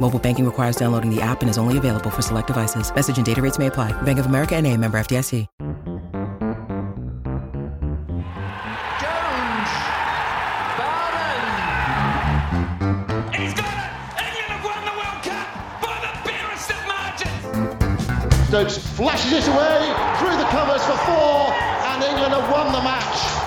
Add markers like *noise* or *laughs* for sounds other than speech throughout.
Mobile banking requires downloading the app and is only available for select devices. Message and data rates may apply. Bank of America and a member FDIC. Jones. Bowden. He's got it. England have won the World Cup by the barest of margins. Stokes flashes it away through the covers for four, and England have won the match.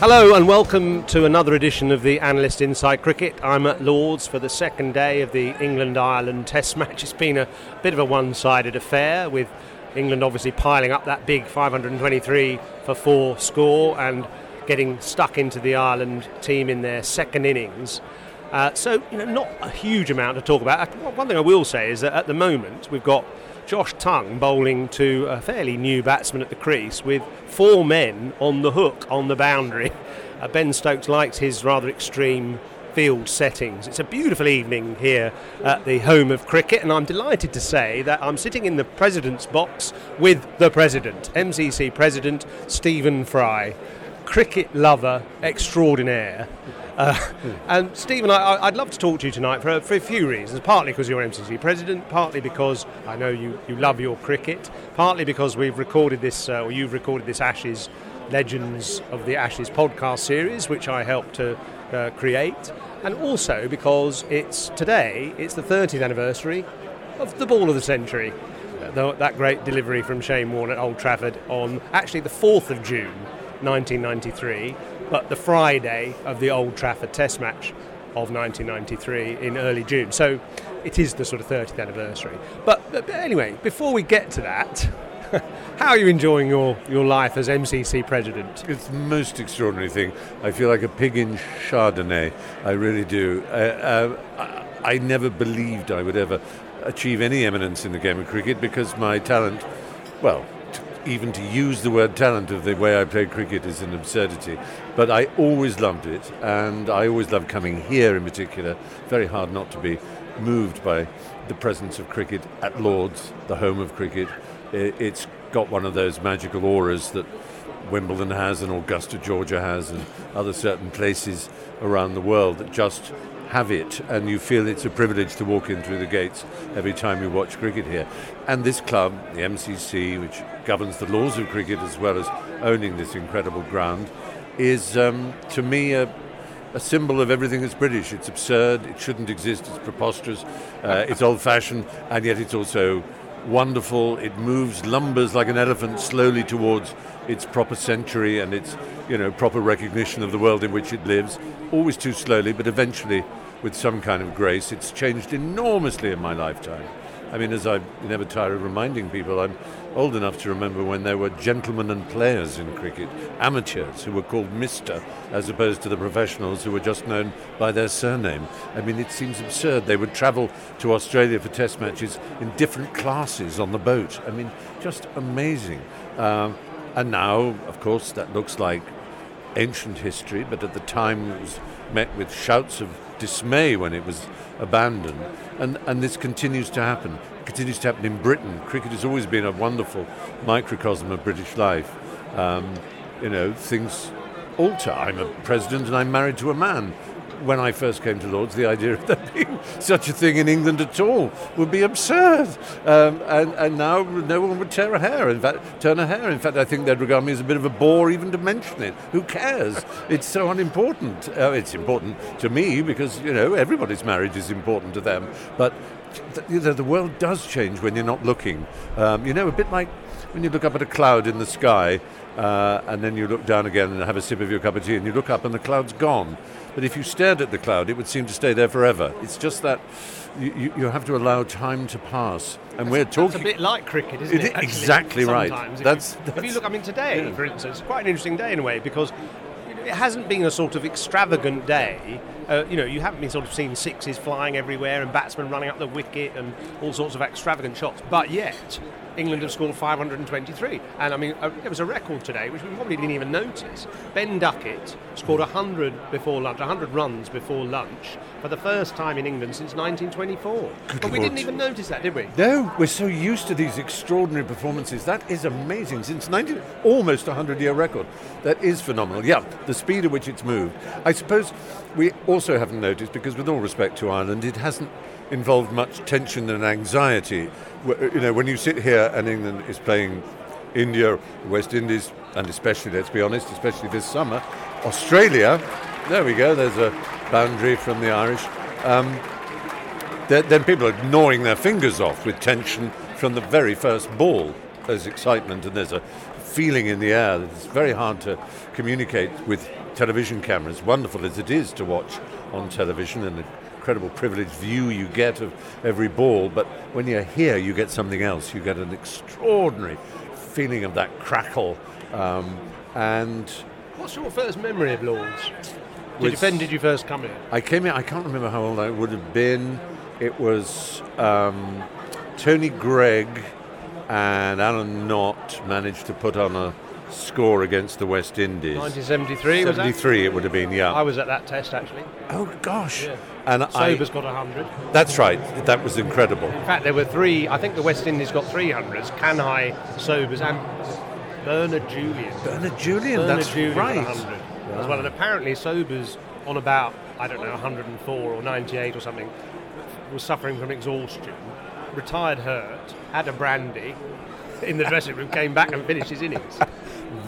Hello and welcome to another edition of the Analyst Inside Cricket. I'm at Lords for the second day of the England Ireland Test *laughs* match. It's been a bit of a one sided affair with England obviously piling up that big 523 for 4 score and getting stuck into the Ireland team in their second innings. Uh, so, you know, not a huge amount to talk about. Uh, One thing I will say is that at the moment we've got Josh Tongue bowling to a fairly new batsman at the crease with four men on the hook on the boundary. Uh, ben Stokes likes his rather extreme field settings. It's a beautiful evening here at the home of cricket, and I'm delighted to say that I'm sitting in the president's box with the president, MCC President Stephen Fry, cricket lover extraordinaire. Uh, *laughs* and Stephen, I, I'd love to talk to you tonight for a, for a few reasons. Partly because you're MCC president, partly because I know you, you love your cricket, partly because we've recorded this, uh, or you've recorded this Ashes Legends of the Ashes podcast series, which I helped to uh, create, and also because it's today, it's the 30th anniversary of the ball of the century. Tho- that great delivery from Shane Warne at Old Trafford on actually the 4th of June 1993, but the Friday of the Old Trafford Test match of 1993 in early June. So it is the sort of 30th anniversary. But, but anyway, before we get to that, *laughs* how are you enjoying your, your life as MCC president? It's the most extraordinary thing. I feel like a pig in Chardonnay. I really do. Uh, uh, I I never believed I would ever achieve any eminence in the game of cricket because my talent, well, even to use the word talent of the way I play cricket is an absurdity. But I always loved it, and I always loved coming here in particular. Very hard not to be moved by the presence of cricket at Lords, the home of cricket. It's got one of those magical auras that Wimbledon has and Augusta, Georgia has, and other certain places around the world that just have it, and you feel it's a privilege to walk in through the gates every time you watch cricket here. And this club, the MCC, which governs the laws of cricket as well as owning this incredible ground, is um, to me a, a symbol of everything that's British. It's absurd, it shouldn't exist, it's preposterous, uh, it's old fashioned, and yet it's also wonderful. It moves, lumbers like an elephant slowly towards its proper century and its you know proper recognition of the world in which it lives. Always too slowly, but eventually with some kind of grace. It's changed enormously in my lifetime. I mean, as I never tire of reminding people, I'm old enough to remember when there were gentlemen and players in cricket, amateurs who were called Mister, as opposed to the professionals who were just known by their surname. I mean, it seems absurd. They would travel to Australia for test matches in different classes on the boat. I mean, just amazing. Um, and now, of course, that looks like ancient history, but at the time it was met with shouts of dismay when it was abandoned. And, and this continues to happen. Continues to happen in Britain. Cricket has always been a wonderful microcosm of British life. Um, you know, things alter. I'm a president and I'm married to a man. When I first came to Lords, the idea of there *laughs* being such a thing in England at all would be absurd. Um, and, and now no one would tear a hair. In fact, turn a hair. In fact, I think they'd regard me as a bit of a bore even to mention it. Who cares? It's so unimportant. Uh, it's important to me because you know everybody's marriage is important to them. But you know, the world does change when you're not looking. Um, you know, a bit like when you look up at a cloud in the sky uh, and then you look down again and have a sip of your cup of tea and you look up and the cloud's gone. But if you stared at the cloud, it would seem to stay there forever. It's just that you, you, have to allow time to pass. And we're talking. It's a bit like cricket, isn't It it? actually, exactly right. If That's- you, if you look, I mean, today, yeah. for instance, it's quite an interesting day in a way because it hasn't been a sort of extravagant day. Uh, you know, you haven't been sort of seeing sixes flying everywhere and batsmen running up the wicket and all sorts of extravagant shots. But yet, England have scored 523. And I mean, uh, there was a record today, which we probably didn't even notice. Ben Duckett scored 100 before lunch, 100 runs before lunch for the first time in England since 1924. but we didn't even notice that, did we? No, we're so used to these extraordinary performances. That is amazing. Since 19, almost a 100 year record. That is phenomenal. Yeah, the speed at which it's moved. I suppose we also haven't noticed, because with all respect to Ireland, it hasn't involved much tension and anxiety. You know, when you sit here and England is playing India, West Indies, and especially, let's be honest, especially this summer, Australia, there we go, there's a boundary from the Irish. Um, then, people are gnawing their fingers off with tension from the very first ball. There's excitement and there's a feeling in the air that it's very hard to communicate with television cameras, wonderful as it is to watch on television and incredible privileged view you get of every ball. But when you're here, you get something else. You get an extraordinary feeling of that crackle. Um, and What's your first memory of Lords? Did when did you first come here? I came in, I can't remember how old I would have been. It was um, Tony Greig and Alan Knott managed to put on a score against the West Indies. 1973 was that? 73 it would have been, yeah. I was at that test actually. oh gosh. Yeah. And I, Sobers got 100. that's right. That was incredible. In fact, there were three. I think the West Indies got 300s. Kanhai, Sobers, and Bernard Julien. Bernard Julien, Bernard that's Julien got right. 100 as well. And apparently Sobers on about I don't know 104 or 98 or something was suffering from exhaustion. Retired hurt, had a brandy in the dressing room, came back and finished his innings. *laughs*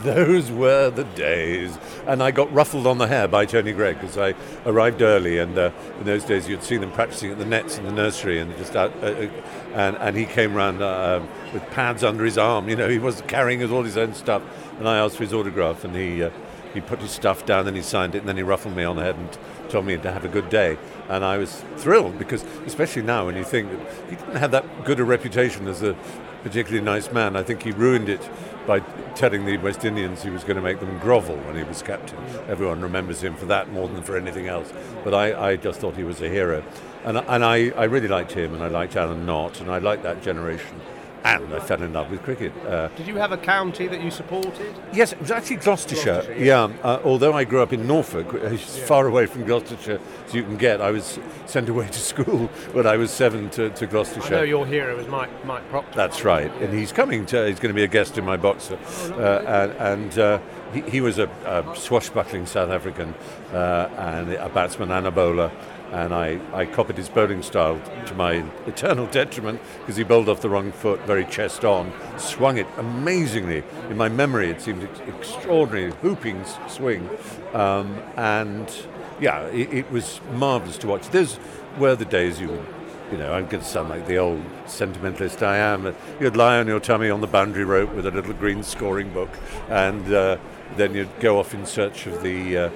Those were the days. And I got ruffled on the hair by Tony Greig because I arrived early, and uh, in those days you'd see them practicing at the nets in the nursery, and just out, uh, uh, and and he came round uh, with pads under his arm. You know, he was carrying all his own stuff, and I asked for his autograph, and he. Uh, he put his stuff down, and he signed it, and then he ruffled me on the head and told me to have a good day. And I was thrilled because, especially now, when you think he didn't have that good a reputation as a particularly nice man, I think he ruined it by telling the West Indians he was going to make them grovel when he was captain. Everyone remembers him for that more than for anything else. But I, I just thought he was a hero. And, and I, I really liked him, and I liked Alan Knott, and I liked that generation. And I fell in love with cricket. Uh, Did you have a county that you supported? Yes, it was actually Gloucestershire. Gloucestershire, yeah, uh, although I grew up in Norfolk, as far away from Gloucestershire as you can get, I was sent away to *laughs* school when I was seven to, to I Gloucestershire. know your hero was Mike Mike Procter. That's right, and he's coming to. He's going to be a guest in my boxer, uh, and, and uh, he, he was a, a swashbuckling South African uh, and a batsman and a bowler. And I, I copied his bowling style to my eternal detriment because he bowled off the wrong foot, very chest on, swung it amazingly. In my memory, it seemed ex- extraordinary, whooping s- swing. Um, and yeah, it, it was marvellous to watch. Those were the days you would you know, I'm going to sound like the old sentimentalist I am. You'd lie on your tummy on the boundary rope with a little green scoring book, and uh, then you'd go off in search of the, uh,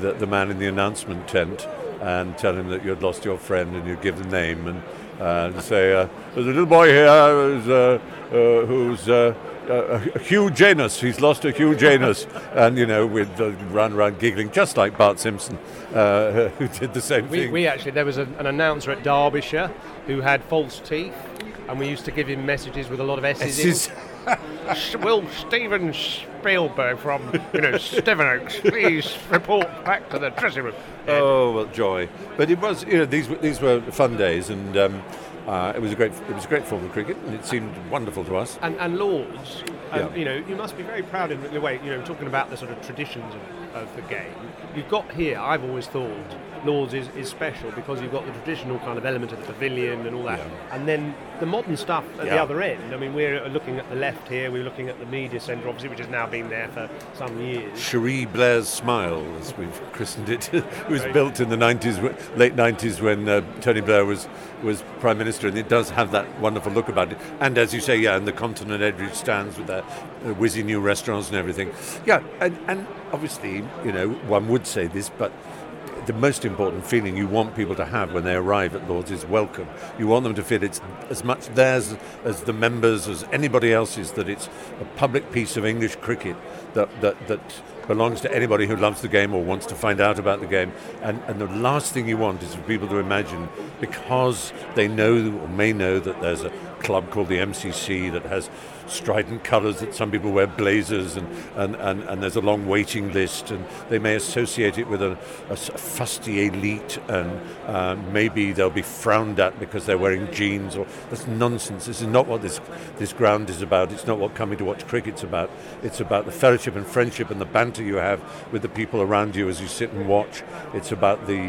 the the man in the announcement tent and tell him that you'd lost your friend, and you'd give the name and, uh, and say, uh, "There's a little boy here who's, uh, uh, who's uh, uh, Hugh Janus. He's lost a Hugh Janus," *laughs* and you know, we'd uh, run around giggling, just like Bart Simpson, uh, *laughs* who did the same We, thing. we actually there was a, an announcer at Derbyshire who had false teeth, and we used to give him messages with a lot of S's. in. S's. *laughs* Will Steven Spielberg from you know Oaks please report back to the dressing room? Oh well, joy! But it was, you know, these were, these were fun days, and um, uh, it was a great it was a great form of cricket, and it seemed wonderful to us. And, and Lords, um, Yeah. you know, you must be very proud in the way, you know, talking about the sort of traditions of, of the game. You've got here, I've always thought, Lords is, is special because you've got the traditional kind of element of the pavilion and all that. Yeah. And then the modern stuff at the other end. I mean, we're looking at the left here, we're looking at the media centre, obviously, which has now been there for some years. Cherie Blair's Smile, as we've christened it, *laughs* it was built in the 90s, late 90s when uh, Tony Blair was, was Prime Minister, and it does have that wonderful look about it. And as you say, yeah, and the Compton and Edrich stands with their uh, whizzy new restaurants and everything. Yeah, and, and obviously, you know, one would say this, but the most important feeling you want people to have when they arrive at Lords is welcome. You want them to feel it's as much theirs as the members, as anybody else's, that it's a public piece of English cricket that, that, that belongs to anybody who loves the game or wants to find out about the game. And, and the last thing you want is for people to imagine, because they know or may know that there's a club called the MCC that has strident colours that some people wear blazers and, and, and, and there's a long waiting list and they may associate it with a fusty elite and uh, maybe they'll be frowned at because they're wearing jeans or that's nonsense. This is not what this this ground is about. It's not what coming to watch cricket's about. It's about the fellowship and friendship and the banter you have with the people around you as you sit and watch. It's about the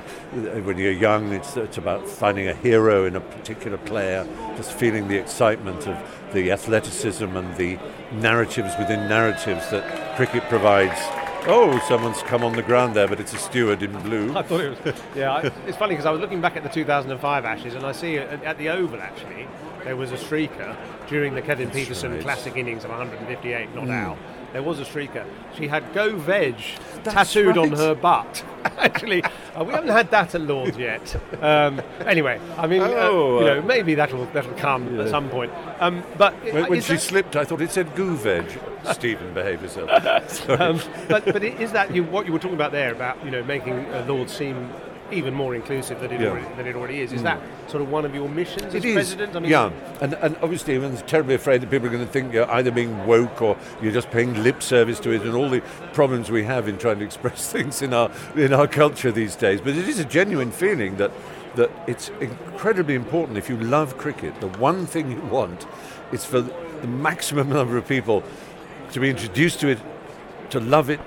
when you're young it's, it's about finding a hero in a particular player just feeling the excitement of the athleticism and the narratives within narratives that cricket provides. Oh, someone's come on the ground there, but it's a steward in blue. I thought it was. *laughs* Yeah, I, it's funny because I was looking back at the 2005 Ashes and I see at, at the Oval actually there was a streaker during the Kevin Pietersen right. classic innings of 158 not hmm. out. There was a streaker. She had "Go Veg" That's tattooed on her butt. *laughs* actually, uh, we haven't had that at Lords yet. Um, anyway, I mean, Oh, uh, you uh, know, maybe that'll that'll come Yeah. at some point. Um, but When, when she that- slipped, I thought it said goo veg. Stephen, behave yourself. *laughs* Um, but but is that you, what you were talking about there about you know making uh, Lords seem even more inclusive than it, Yeah. already, than it already is? Is mm. that sort of one of your missions as It is, president? I mean, yeah, and, and obviously everyone's terribly afraid that people are going to think you're either being woke or you're just paying lip service to it, and all the problems we have in trying to *laughs* express things in our in our culture these days. But it is a genuine feeling that that it's incredibly important. If you love cricket, the one thing you want is for the maximum number of people to be introduced to it, to love it,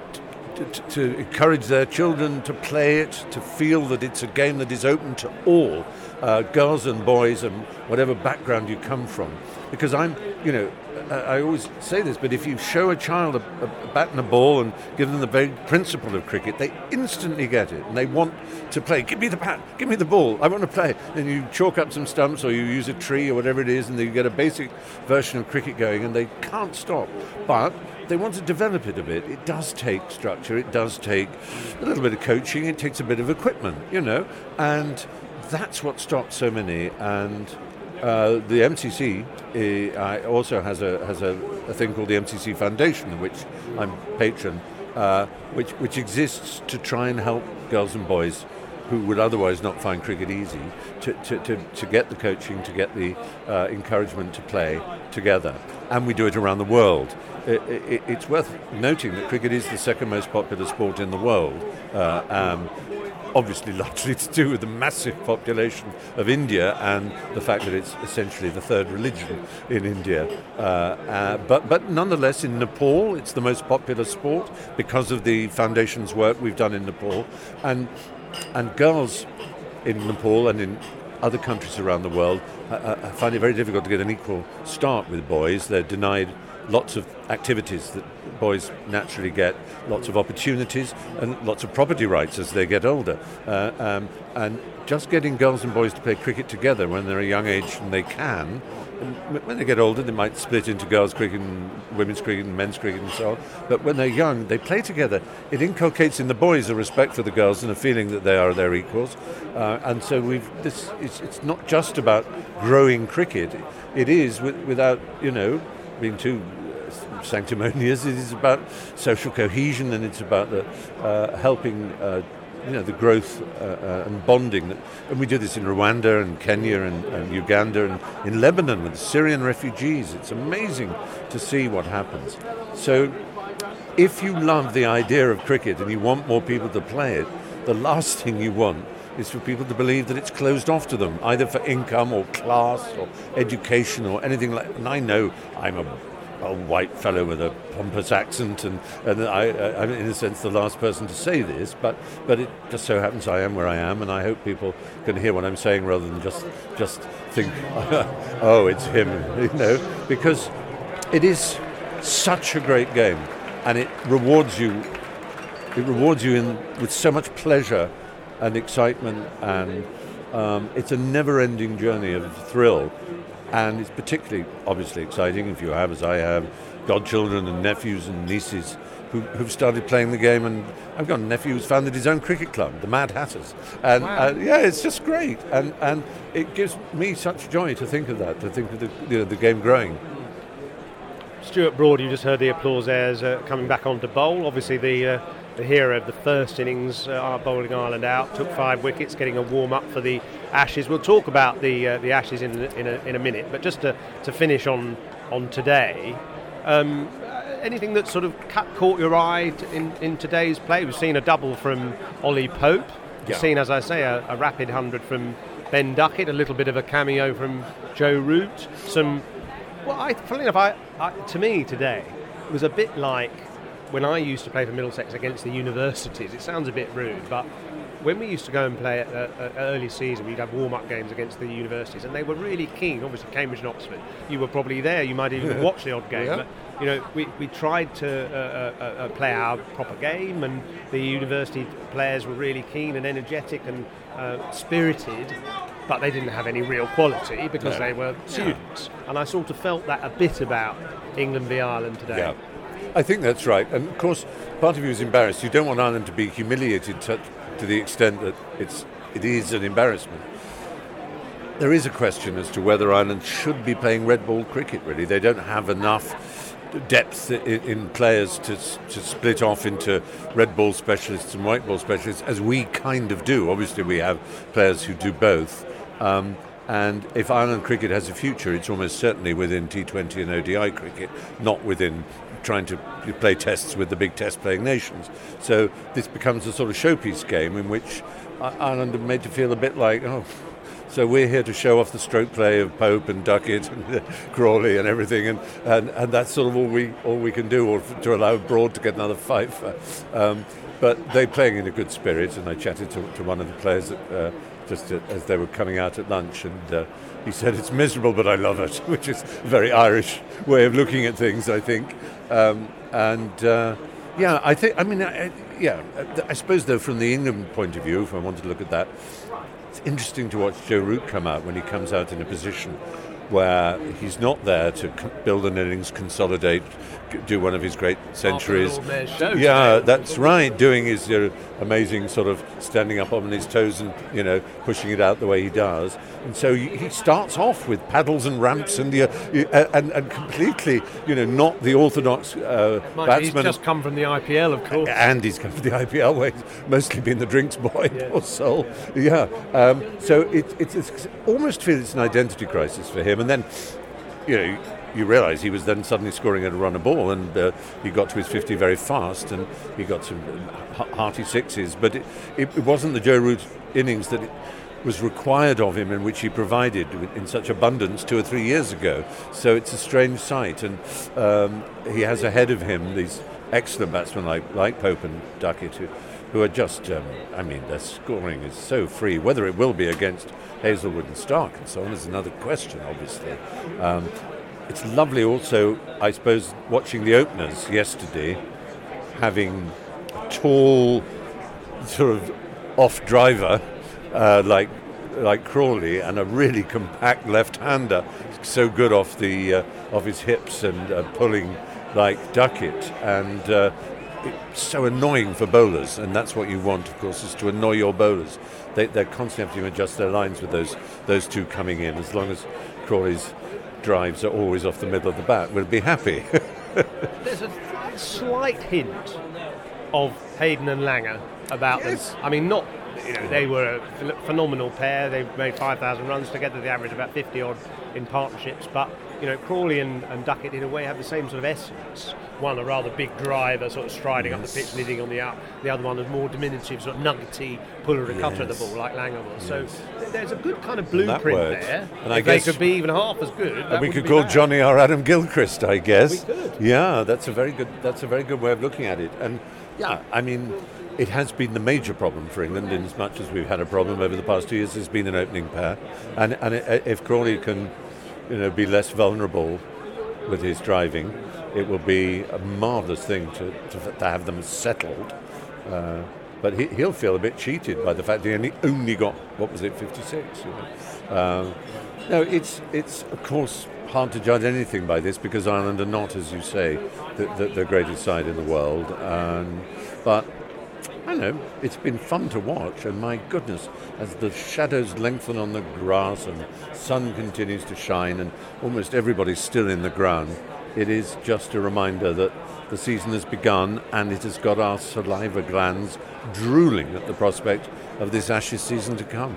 to, to, encourage their children to play it, to feel that it's a game that is open to all, uh, girls and boys, and whatever background you come from. Because I'm, you know, I always say this, but if you show a child a, a bat and a ball and give them the very principle of cricket, they instantly get it and they want to play. Give me the bat, give me the ball, I want to play. Then you chalk up some stumps or you use a tree or whatever it is, and you get a basic version of cricket going, and they can't stop. But they want to develop it a bit. It does take structure, it does take a little bit of coaching, it takes a bit of equipment, you know, and that's what stops so many. And uh, the MCC uh, also has a has a, a thing called the MCC Foundation, which I'm patron, uh, which which exists to try and help girls and boys who would otherwise not find cricket easy to, to, to, to get the coaching, to get the uh, encouragement to play together. And we do it around the world. It, it, it's worth noting that cricket is the second most popular sport in the world. Um, obviously largely to do with the massive population of India and the fact that it's essentially the third religion in India. Uh, uh, but, but nonetheless, in Nepal, it's the most popular sport because of the foundation's work we've done in Nepal. And, and girls in Nepal and in other countries around the world uh, uh, find it very difficult to get an equal start with boys. They're denied lots of activities that boys naturally get, lots of opportunities, and lots of property rights as they get older. Uh, um, and just getting girls and boys to play cricket together when they're a young age and they can. And when they get older, they might split into girls' cricket and women's cricket and men's cricket and so on. But when they're young, they play together. It inculcates in the boys a respect for the girls and a feeling that they are their equals. Uh, and so we've this. It's, it's not just about growing cricket. It is with, without you know being too sanctimonious. It is about social cohesion and it's about the, uh, helping uh, you know, the growth uh, uh, and bonding. And we do this in Rwanda and Kenya and, and Uganda and in Lebanon with Syrian refugees. It's amazing to see what happens. So, if you love the idea of cricket and you want more people to play it, the last thing you want is for people to believe that it's closed off to them, either for income or class or education or anything like. And I know I'm a a white fellow with a pompous accent, and, and I, am in a sense the last person to say this, but, but it just so happens I am where I am, and I hope people can hear what I'm saying rather than just just think, *laughs* oh, it's him, *laughs* you know, because it is such a great game, and it rewards you. It rewards you in, with so much pleasure and excitement, and um, it's a never-ending journey of thrill and it's particularly obviously exciting if you have, as I have, godchildren and nephews and nieces who, have started playing the game. And I've got a nephew who's founded his own cricket club, the Mad Hatters. And wow. uh, yeah, it's just great. And, and it gives me such joy to think of that, to think of the, you know, the game growing. Stuart Broad, you just heard the applause there as uh, coming back on to bowl. Obviously, the uh, the hero of the first innings, uh, bowling Ireland out, took five wickets, getting a warm up for the Ashes. We'll talk about the uh, the Ashes in, in, a, in a minute, but just to, to finish on on today, um, anything that sort of caught your eye in, in today's play? We've seen a double from Ollie Pope. We've yeah. seen, as I say, a, a rapid hundred from Ben Duckett, a little bit of a cameo from Joe Root. Some, well, I, funnily enough, I, I, to me today it was a bit like when I used to play for Middlesex against the universities, it sounds a bit rude, but when we used to go and play at, uh, early season, we'd have warm-up games against the universities, and they were really keen. Obviously, Cambridge and Oxford. You were probably there. You might even watch the odd game. Yeah. But, you know, we, we tried to uh, uh, uh, play our proper game, and the university players were really keen and energetic and uh, spirited. But they didn't have any real quality because no. they were students, yeah. and I sort of felt that a bit about England v Ireland today. Yeah. I think that's right. And of course, part of you is embarrassed. You don't want Ireland to be humiliated to, to the extent that it's, it is an embarrassment. There is a question as to whether Ireland should be playing red ball cricket, really. They don't have enough depth in, players to, to split off into red ball specialists and white ball specialists, as we kind of do. Obviously, we have players who do both. Um, and if Ireland cricket has a future, it's almost certainly within T20 and ODI cricket, not within trying to play tests with the big test playing nations. So this becomes a sort of showpiece game in which Ireland are made to feel a bit like, oh, so we're here to show off the stroke play of Pope and Duckett and *laughs* Crawley and everything, and, and, and that's sort of all we all we can do, or to allow Broad to get another five. Um, but they're playing in a good spirit, and I chatted to, to one of the players uh, just as they were coming out at lunch, and uh, he said it's miserable, but I love it, *laughs* which is a very Irish way of looking at things, I think. Um, and uh, yeah, I think, I mean, I, yeah, I suppose though, from the England point of view, if I wanted to look at that, it's interesting to watch Joe Root come out when he comes out in a position where he's not there to build an innings, consolidate, do one of his great centuries. Yeah, that's right. Doing his uh, amazing sort of standing up on his toes and you know pushing it out the way he does. And so he starts off with paddles and ramps and uh, and, and completely you know not the orthodox uh, Mike, batsman. He's just come from the IPL, of course. And he's come from the IPL, where he's mostly been the drinks boy, yeah. *laughs* poor soul. Yeah. Um, so it, it's, it's almost feels it's an identity crisis for him. And then you know you realise he was then suddenly scoring at a run a ball, and uh, he got to his 50 very fast, and he got some hearty sixes. But it, it, wasn't the Joe Root innings that was required of him, in which he provided in such abundance two or three years ago. So it's a strange sight, and um, he has ahead of him these excellent batsmen like, like Pope and Duckett, who, who are just, um, I mean, their scoring is so free. Whether it will be against Hazlewood and Stark and so on is another question, obviously. Um, it's lovely also, I suppose, watching the openers yesterday, having a tall, sort of off driver uh, like like Crawley and a really compact left-hander, so good off the uh, off his hips and uh, pulling like Duckett, and uh, it's so annoying for bowlers, and that's what you want, of course, is to annoy your bowlers. They, they're constantly having to adjust their lines with those those two coming in. As long as Crawley's drives are always off the middle of the bat, we'll be happy. *laughs* There's a slight hint of Hayden and Langer about Yes. them. I mean, not you know they were a phenomenal pair. They made 5,000 runs together. They averaged about 50 odd in partnerships, but. You know, Crawley and, and Duckett in a way have the same sort of essence. One a rather big driver, sort of striding up the pitch, leading on the up. The other one is more diminutive, sort of nuggety puller and cutter of the ball, like Langer was. So th- there's a good kind of blueprint there. And I if they guess- could be even half as good, And we could call bad. Johnny our Adam Gilchrist, I guess. We could. Yeah, that's a very good. That's a very good way of looking at it. And yeah, I mean, it has been the major problem for England. In as much as we've had a problem over the past two years, has been an opening pair. And and uh, if Crawley can, you know, be less vulnerable with his driving, it will be a marvellous thing to, to, to have them settled. Uh, but he, he'll feel a bit cheated by the fact that he only, only got what was it, 56. You know? um, no, it's it's of course hard to judge anything by this because Ireland are not, as you say, the, the, the greatest side in the world. Um, but I know, it's been fun to watch, and my goodness, as the shadows lengthen on the grass and sun continues to shine, and almost everybody's still in the ground, it is just a reminder that the season has begun and it has got our saliva glands drooling at the prospect of this Ashes season to come.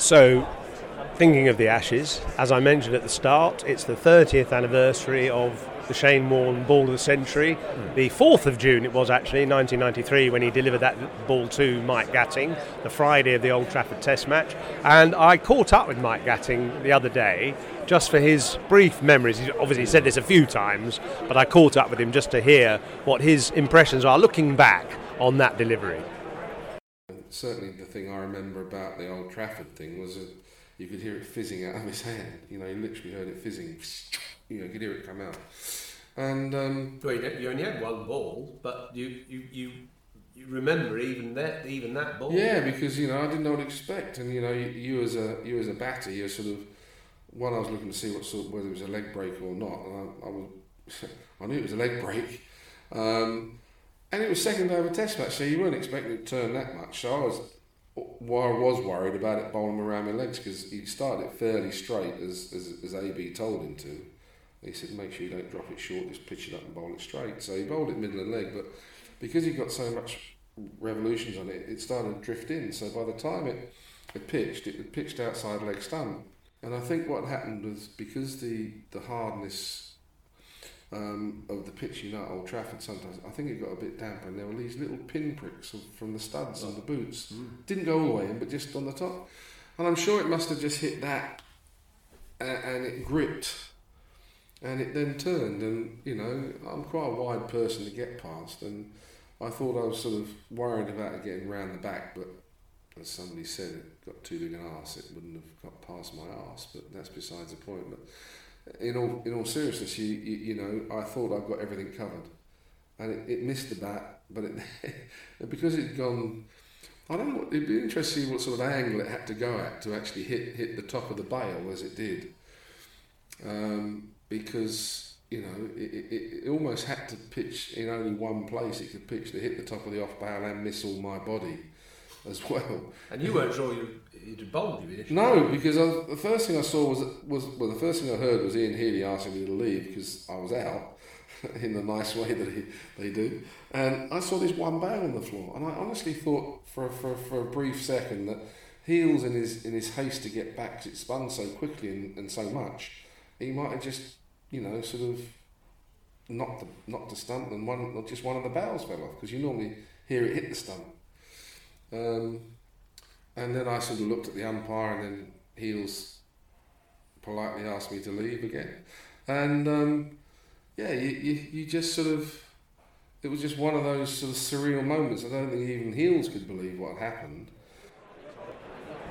So, thinking of the Ashes, as I mentioned at the start, it's the 30th anniversary of the Shane Warne Ball of the Century. Hmm. The 4th of June, it was actually, 1993, when he delivered that ball to Mike Gatting, the Friday of the Old Trafford Test match. And I caught up with Mike Gatting the other day just for his brief memories. He's obviously said this a few times, but I caught up with him just to hear what his impressions are looking back on that delivery. Certainly the thing I remember about the Old Trafford thing was that you could hear it fizzing out of his hand. You know, you literally heard it fizzing. You know, you could hear it come out. And um, Well, you, you only had one ball, but you, you, you, you remember even that even that ball. yeah, because you know I didn't know what to expect, and you know you, you as a you as a batter, you're sort of one. I was looking to see what sort whether it was a leg break or not, and I, I was *laughs* I knew it was a leg break. Um, and it was second over test match, so you weren't expecting it to turn that much. So I was, well, I was worried about it bowling around my legs because he started it fairly straight, as, as as AB told him to. He said, make sure you don't drop it short, just pitch it up and bowl it straight. So he bowled it middle and leg, but because he got so much revolutions on it, it started to drift in. So by the time it, it pitched, it had pitched outside leg stump. And I think what happened was because the, the hardness um, of the pitch, you know, at Old Trafford sometimes, I think it got a bit damp and there were these little pinpricks of, from the studs on the boots. Didn't go all the way in, but just on the top. And I'm sure it must have just hit that and, and it gripped and it then turned and you know I'm quite a wide person to get past and I thought I was sort of worried about it getting round the back but as somebody said it got too big an arse it wouldn't have got past my arse but that's besides the point but in all in all seriousness you you, you know I thought I'd got everything covered. And it, it missed the bat but it *laughs* because it'd gone I don't know it'd be interesting to see what sort of angle it had to go at to actually hit hit the top of the bail as it did. Um, because you know it, it, it almost had to pitch in only one place. It could pitch to hit the top of the off bail and miss all my body as well. And you weren't sure you, you'd bowled you initially. No, because I, the first thing I saw was was well, the first thing I heard was Ian Healy asking me to leave because I was out *laughs* in the nice way that he, they do, and I saw this one bail on the floor, and I honestly thought for for, for a brief second that Heels in his in his haste to get back, 'cause it spun so quickly and, and so much, he might have just you know sort of knocked the knocked the stump and one just one of the barrels fell off because you normally hear it hit the stump. Um, and then I sort of looked at the umpire and then Heels politely asked me to leave again. And um, yeah, you, you, you just sort of, it was just one of those sort of surreal moments. I don't think even Heels could believe what had happened.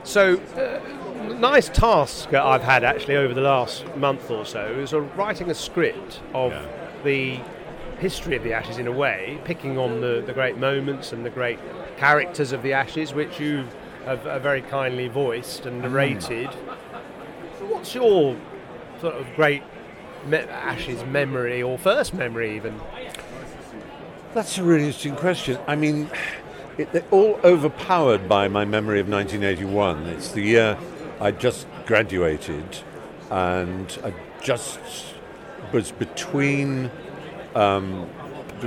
So, uh, nice task that I've had actually over the last month or so is uh, writing a script of the history of the Ashes in a way, picking on the, the great moments and the great characters of the Ashes, which you have uh, very kindly voiced and narrated. What's your sort of great me- Ashes memory or first memory even? That's a really interesting question. I mean, it, they're all overpowered by my memory of 1981. It's the year I just graduated, and I just was between um,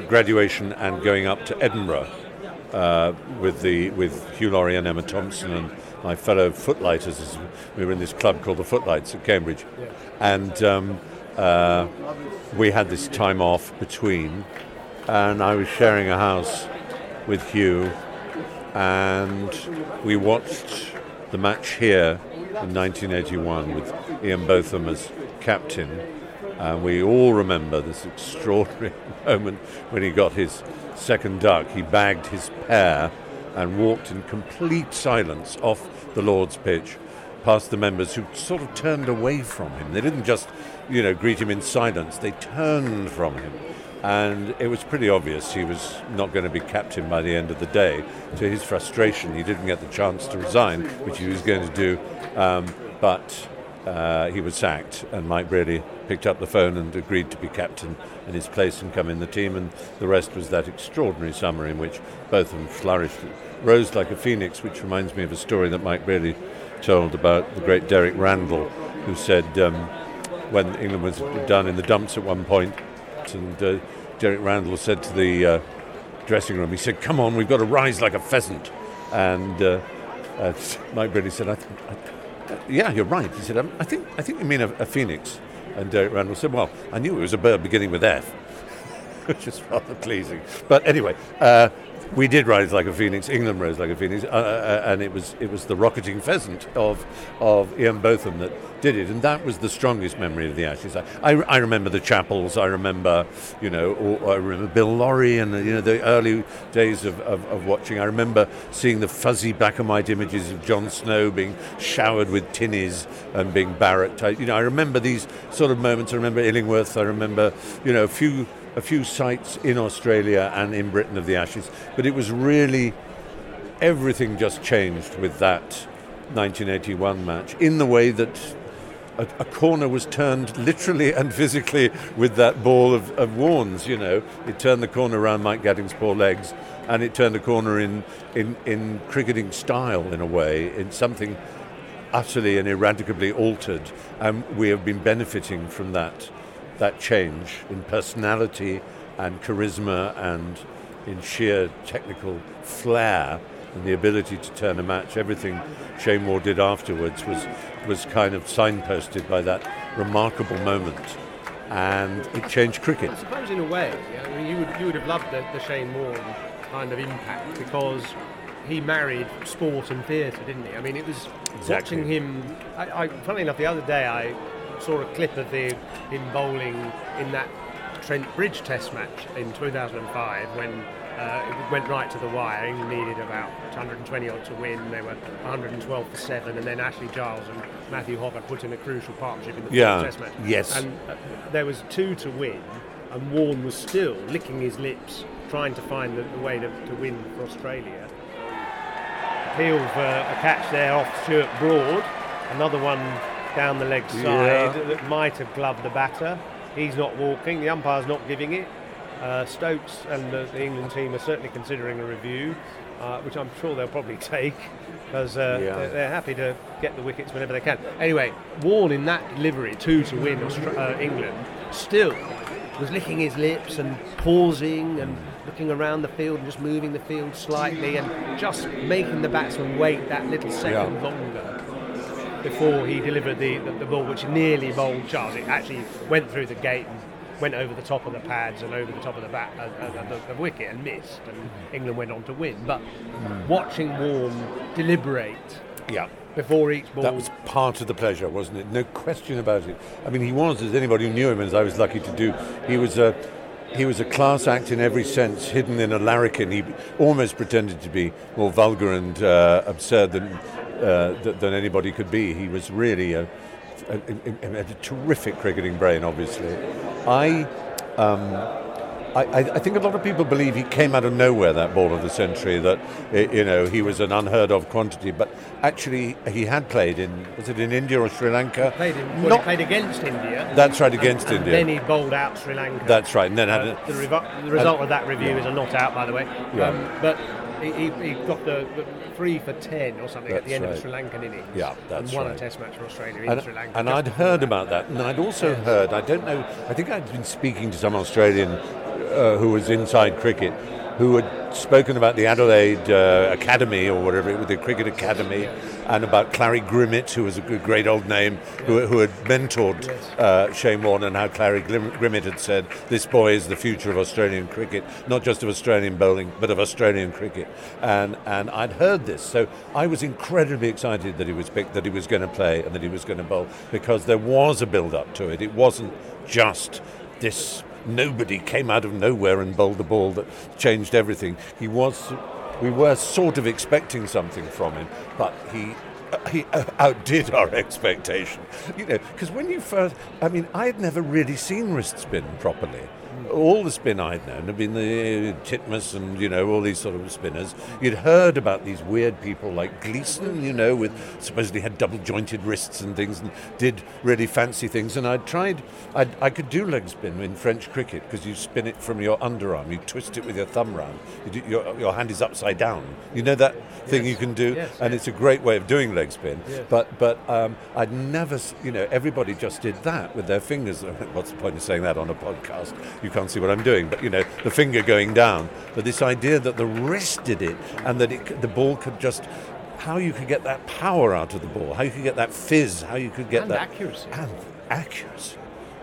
graduation and going up to Edinburgh uh, with the with Hugh Laurie and Emma Thompson and my fellow footlighters. We were in this club called the Footlights at Cambridge, and um, uh, we had this time off between, and I was sharing a house with Hugh, and we watched the match here in 1981 with Ian Botham as captain. And we all remember this extraordinary *laughs* moment when he got his second duck. He bagged his pair and walked in complete silence off the Lord's pitch past the members who sort of turned away from him. They didn't just, you know, greet him in silence, they turned from him. And it was pretty obvious he was not going to be captain by the end of the day. To his frustration, he didn't get the chance to resign, which he was going to do. Um, but uh, he was sacked, and Mike Brearley picked up the phone and agreed to be captain in his place and come in the team. And the rest was that extraordinary summer in which both of them flourished, rose like a phoenix, which reminds me of a story that Mike Brearley told about the great Derek Randall, who said um, when England was down in the dumps at one point, and uh, Derek Randall said to the uh, dressing room, he said, "Come on, we've got to rise like a pheasant." And uh, uh, *laughs* Mike Brearley said, I th- I th- "Yeah, you're right." He said, um, "I think I think you mean a, a phoenix." And Derek Randall said, "Well, I knew it was a bird beginning with F." *laughs* which is rather pleasing. But anyway, uh, we did rise like a phoenix. England rose like a phoenix, uh, uh, and it was it was the rocketing pheasant of of Ian Botham that did it, and that was the strongest memory of the Ashes. I, I, I remember the Chappells. I remember, you know, I remember Bill Lawry and you know the early days of, of, of watching. I remember seeing the fuzzy black and white images of John Snow being showered with tinnies and being barracked. I, you know, I remember these sort of moments. I remember Illingworth. I remember, you know, a few a few sites in Australia and in Britain of the Ashes, but it was really everything just changed with that 1981 match in the way that a, a corner was turned literally and physically with that ball of, of you know. It turned the corner around Mike Gatting's poor legs and it turned a corner in, in, in cricketing style in a way, in something utterly and ineradicably altered. And we have been benefiting from that that change in personality and charisma and in sheer technical flair and the ability to turn a match. Everything Shane Warne did afterwards was was kind of signposted by that remarkable moment, and it changed cricket. I suppose in a way, yeah, I mean, you would you would have loved the, the Shane Warne kind of impact because he married sport and theatre, didn't he? I mean, it was Exactly. watching him. I, I, funnily enough, the other day I saw a clip of the, him bowling in that Trent Bridge Test match in 2005 when uh, it went right to the wire. England needed about 120 odd to win. They were 112 for seven, and then Ashley Giles and Matthew Hoggard put in a crucial partnership in the Yeah, Test match. yes. And uh, there was two to win, and Warne was still licking his lips, trying to find the, the way to, to win for Australia. Appeal for a catch there off Stuart Broad, another one down the leg side Yeah. that might have gloved the batter. He's not walking, the umpire's not giving it. Uh, Stokes and the, the England team are certainly considering a review, uh, which I'm sure they'll probably *laughs* take because uh, Yeah. they're, they're happy to get the wickets whenever they can. Anyway, Warne in that delivery, two to win Austra- uh, England, still was licking his lips and pausing and looking around the field and just moving the field slightly and just making the batsman wait that little second Yeah. longer before he delivered the, the, the ball, which nearly bowled Charles. It actually went through the gate and went over the top of the pads and over the top of the bat uh, uh, the, the wicket and missed, and England went on to win. But watching Warne deliberate Yeah. before each ball, That was part of the pleasure, wasn't it? No question about it. I mean, he was, as anybody who knew him, as I was lucky to do, he was a he was a class act in every sense, hidden in a larrikin. He almost pretended to be more vulgar and uh, absurd than uh, th- than anybody could be. He was really a, a, a, a terrific cricketing brain. Obviously, I. Um, I, I think a lot of people believe he came out of nowhere, that ball of the century, that, you know, he was an unheard of quantity. But actually, he had played in, was it in India or Sri Lanka? played, in, well, Not- he played against India. That's right, against and India. Then he bowled out Sri Lanka. That's right, and then had Uh, a- the, revo- the result of that review is a not out, by the way. Yeah. Um, but he, he, the, three for ten or something at the That's end of right. the Sri Lankan innings. Yeah, that's and won right. a Test match for Australia in and, Sri Lanka. and I'd heard about that, and I'd also heard, I don't know, I think I'd been speaking to some Australian uh, who was inside cricket, who had spoken about the Adelaide uh, Academy or whatever, it was the Cricket Academy, and about Clary Grimmett, who was a great old name, who, who had mentored uh, Shane Warne, and how Clary Grimmett had said, this boy is the future of Australian cricket, not just of Australian bowling, but of Australian cricket. And, and I'd heard this, so I was incredibly excited that he was picked, that he was going to play and that he was going to bowl, because there was a build-up to it. It wasn't just this nobody came out of nowhere and bowled the ball that changed everything. He was, we were sort of expecting something from him, but he. Uh, he uh, outdid our *laughs* expectation, you know. Because when you first, I mean, I had never really seen wrist spin properly. All the spin I'd known had been the Titmus and you know all these sort of spinners. You'd heard about these weird people like Gleeson, you know, with supposedly had double jointed wrists and things and did really fancy things. And I'd tried, I'd, I could do leg spin in French cricket because you spin it from your underarm, you twist it with your thumb round, you do, your, your hand is upside down. You know that thing you can do, Yes, and yes. it's a great way of doing leg spin. Yes. But but um, I'd never, you know, everybody just did that with their fingers. *laughs* What's the point of saying that on a podcast? You can't see what I'm doing, but you know, the finger going down. But this idea that the wrist did it, and that it, the ball could just. How you could get that power out of the ball, how you could get that fizz, how you could get And that accuracy. and accuracy,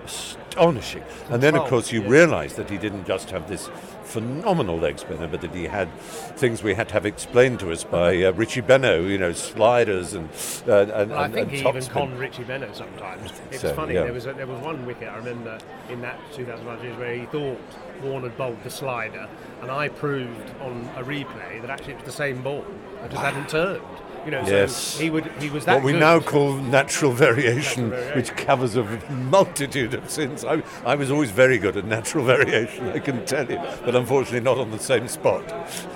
astonishing. And then, of course, you yeah. realise that he didn't just have this phenomenal leg spinner, but that he had things we had to have explained to us by uh, Richie Benaud, you know, sliders and uh, and, Well, I think and he top even spin. conned Richie Benaud sometimes. It's So, funny. yeah. There was a, there was one wicket I remember in that 2005 series where he thought Warne had bowled the slider, and I proved on a replay that actually it was the same ball. It just hadn't turned. You know, Yes. so he would he was that what we good. now call natural variation, Natural variation. which covers a multitude of sins. I, I was always very good at natural *laughs* variation, I can tell you, but unfortunately not on the same spot.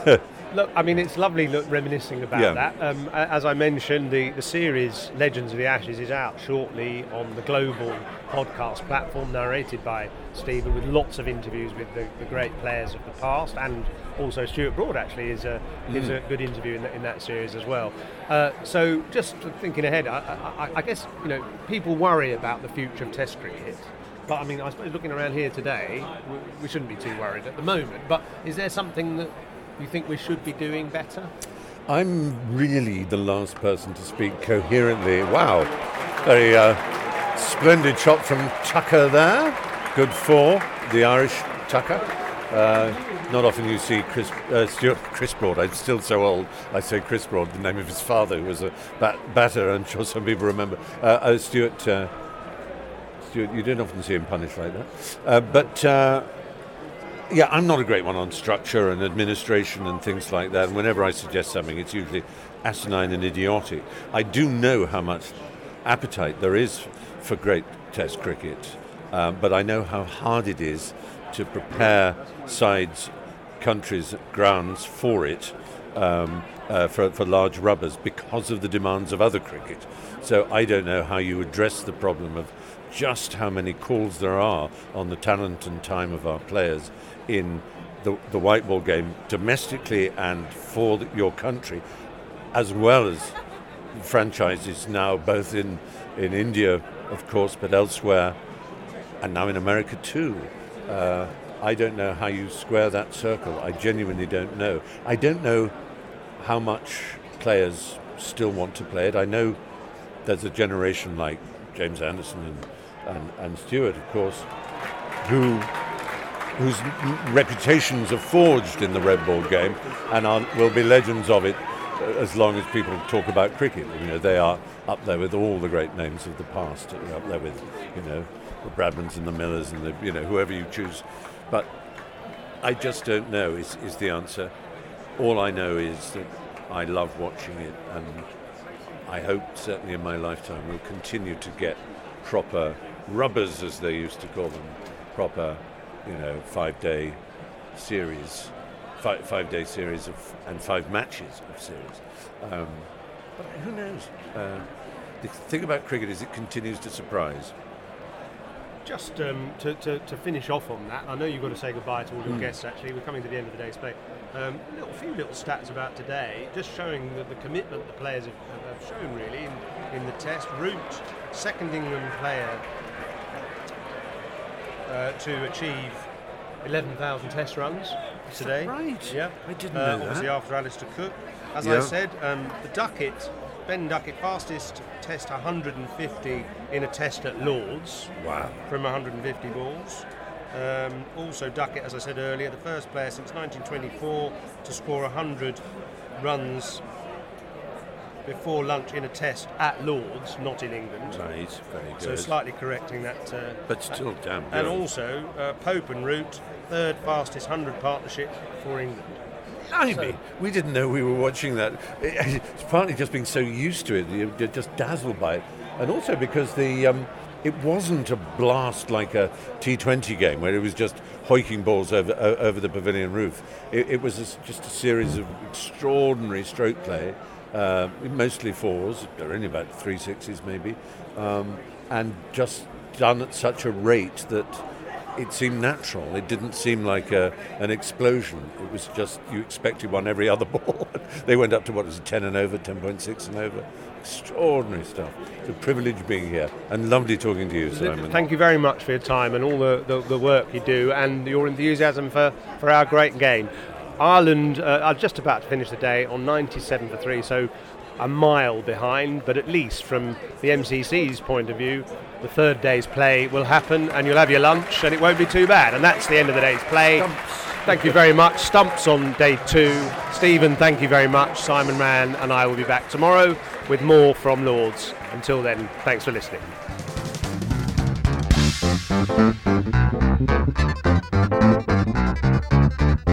*laughs* Look, I mean, it's lovely look, reminiscing about Yeah. that. Um, as I mentioned, the, the series Legends of the Ashes is out shortly on the global podcast platform, narrated by Stephen, with lots of interviews with the, the great players of the past, and also Stuart Broad actually is a Mm. a good interview in, that- in that series as well. Uh, so, just thinking ahead, I, I, I guess you know people worry about the future of Test cricket. But I mean, I suppose looking around here today, we, we shouldn't be too worried at the moment. But is there something that you think we should be doing better? I'm really the last person to speak coherently. Wow, very uh, splendid shot from Tucker there. Good for the Irish Tucker. Uh, not often you see Chris, uh, Stuart, Chris Broad. I'm still so old. I say Chris Broad, the name of his father, who was a bat, batter. I'm sure some people remember. Uh, uh, Stuart, uh, Stuart, you don't often see him punished like that. Uh, but uh, yeah, I'm not a great one on structure and administration and things like that. And whenever I suggest something, it's usually asinine and idiotic. I do know how much appetite there is for great Test cricket, but I know how hard it is to prepare sides, countries, grounds for it. Um, uh, for, for large rubbers because of the demands of other cricket. So I don't know how you address the problem of just how many calls there are on the talent and time of our players in the, the white ball game domestically and for the, your country, as well as franchises now both in, in India, of course, but elsewhere, and now in America too. Uh, I don't know how you square that circle. I genuinely don't know. I don't know how much players still want to play it. I know there's a generation like James Anderson and, and, and Stuart, of course, who whose reputations are forged in the red ball game and are, will be legends of it uh, as long as people talk about cricket. You know, they are up there with all the great names of the past. They're up there with, you know, the Bradmans and the Millers and the, you know, whoever you choose. But I just don't know is, is the answer. All I know is that I love watching it and I hope certainly in my lifetime we'll continue to get proper rubbers as they used to call them, proper, you know, five day series, five, five day series of, and five matches of series. Um, but who knows? Uh, the thing about cricket is it continues to surprise. Just um, to, to, to, finish off on that, I know you've got to say goodbye to all your Mm. guests. Actually, we're coming to the end of the day's play. Um, a little, few little stats about today, just showing the, the commitment the players have, have shown really in, in the test. Root, second England player uh, to achieve 11,000 test runs today. right? Yeah, I didn't uh, know that. Obviously after Alastair Cook. As I said, um, the Duckett, Ben Duckett, fastest test 150 in a test at Lords. Wow. From 150 balls. Um, also, Duckett, as I said earlier, the first player since 1924 to score 100 runs before lunch in a test at Lords, not in England. Right, very So slightly correcting that. Uh, But still damn And also, uh, Pope and Root, third fastest 100 partnership for England. Blimey, we didn't know we were watching that. It's partly just being so used to it, you- you're just dazzled by it, and also because the um, it wasn't a blast like a T20 game where it was just hoiking balls over over the pavilion roof. It, it was just a series of extraordinary stroke play, uh, mostly fours. There are only about three sixes maybe, um, and just done at such a rate that it seemed natural. It didn't seem like a, an explosion. It was just you expected one every other *laughs* ball. they went up to what was it, 10 and over, 10.6 and over. Extraordinary stuff. It's a privilege being here and lovely talking to you, Simon. Thank you very much for your time and all the, the, the work you do and your enthusiasm for, for our great game. Ireland uh, are just about to finish the day on 97 for 3, so a mile behind, but at least from the MCC's point of view, the third day's play will happen and you'll have your lunch and it won't be too bad. And that's the end of the day's play. Stumps. Thank you very much. Stumps on day two. Stephen, thank you very much. Simon Mann and I will be back tomorrow with more from Lords. Until then, thanks for listening. Sports